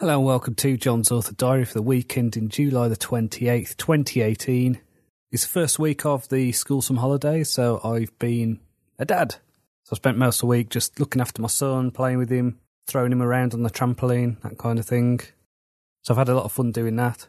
Hello and welcome to John's Author Diary for the weekend in July the 28th, 2018. It's the first week of the school summer holidays, so I've been a dad. So I spent most of the week just looking after my son, playing with him, throwing him around on the trampoline, that kind of thing. So I've had a lot of fun doing that.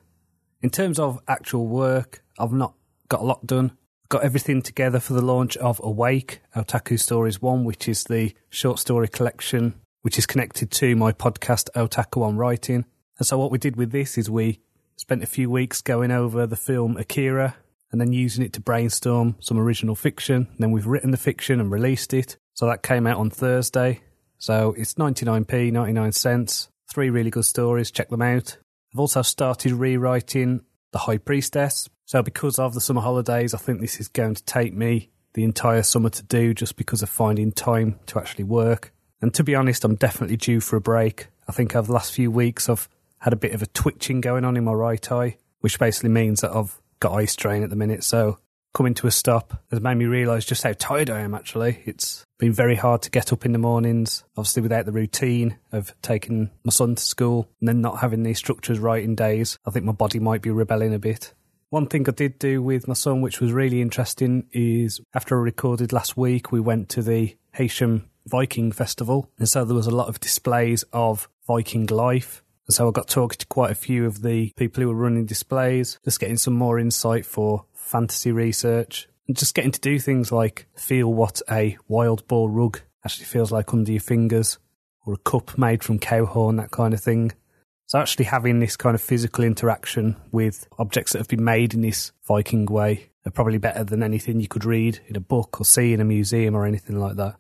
In terms of actual work, I've not got a lot done. Got everything together for the launch of Awake, Otaku Stories 1, which is the short story collection which is connected to my podcast Otaku on Writing. And so what we did with this is we spent a few weeks going over the film Akira and then using it to brainstorm some original fiction. And then we've written the fiction and released it. So that came out on Thursday. So it's 99p, 99 cents. Three really good stories. Check them out. I've also started rewriting The High Priestess. So because of the summer holidays, I think this is going to take me the entire summer to do just because of finding time to actually work. And to be honest, I'm definitely due for a break. I think over the last few weeks, I've had a bit of a twitching going on in my right eye, which basically means that I've got eye strain at the minute. So coming to a stop has made me realise just how tired I am actually. It's been very hard to get up in the mornings, obviously without the routine of taking my son to school and then not having these structures right in days. I think my body might be rebelling a bit. One thing I did do with my son, which was really interesting, is after I recorded last week, we went to the Heysham Viking festival. And so there was a lot of displays of Viking life. And so I got talking to quite a few of the people who were running displays, just getting some more insight for fantasy research and just getting to do things like feel what a wild boar rug actually feels like under your fingers or a cup made from cow horn, that kind of thing. So actually having this kind of physical interaction with objects that have been made in this Viking way are probably better than anything you could read in a book or see in a museum or anything like that.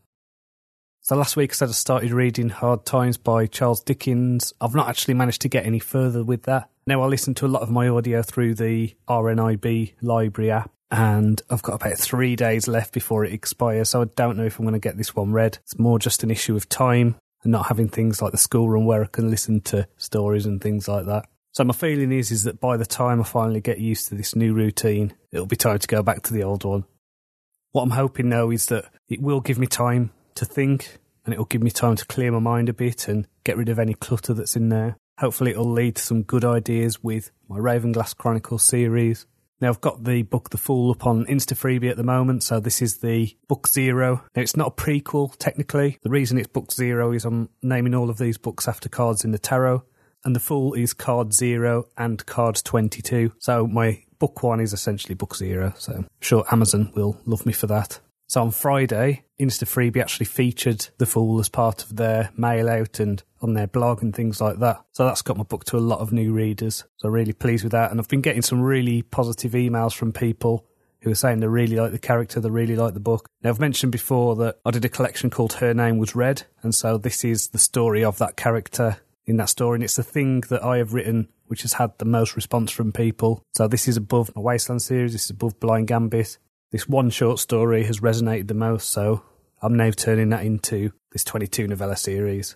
So last week I said I started reading Hard Times by Charles Dickens. I've not actually managed to get any further with that. Now I listen to a lot of my audio through the RNIB library app and I've got about three days left before it expires, so I don't know if I'm going to get this one read. It's more just an issue of time and not having things like the schoolroom where I can listen to stories and things like that. So my feeling is is that by the time I finally get used to this new routine, it'll be time to go back to the old one. What I'm hoping though is that it will give me time to think and it'll give me time to clear my mind a bit and get rid of any clutter that's in there. Hopefully, it'll lead to some good ideas with my Ravenglass Chronicles series. Now, I've got the book The Fool up on Instafreebie at the moment, so this is the book zero. Now, it's not a prequel, technically. The reason it's book zero is I'm naming all of these books after cards in the tarot, and The Fool is card zero and card 22. So, my book one is essentially book zero, so I'm sure Amazon will love me for that. So on Friday, Instafreebie actually featured The Fool as part of their mail out and on their blog and things like that. So that's got my book to a lot of new readers. So really pleased with that. And I've been getting some really positive emails from people who are saying they really like the character, they really like the book. Now I've mentioned before that I did a collection called Her Name Was Red, and so this is the story of that character in that story, and it's the thing that I have written which has had the most response from people. So this is above my Wasteland series, this is above Blind Gambit, this one short story has resonated the most, so I'm now turning that into this 22 novella series,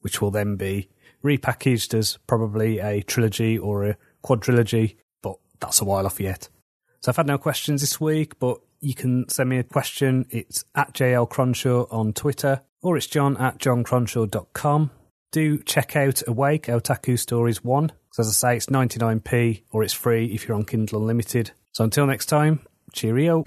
which will then be repackaged as probably a trilogy or a quadrilogy, but that's a while off yet. So I've had no questions this week, but you can send me a question. It's at JL Cronshaw on Twitter, or it's john at johncronshaw.com. Do check out Awake, Otaku Stories 1, because as I say, it's 99p or it's free if you're on Kindle Unlimited. So until next time, Cheerio.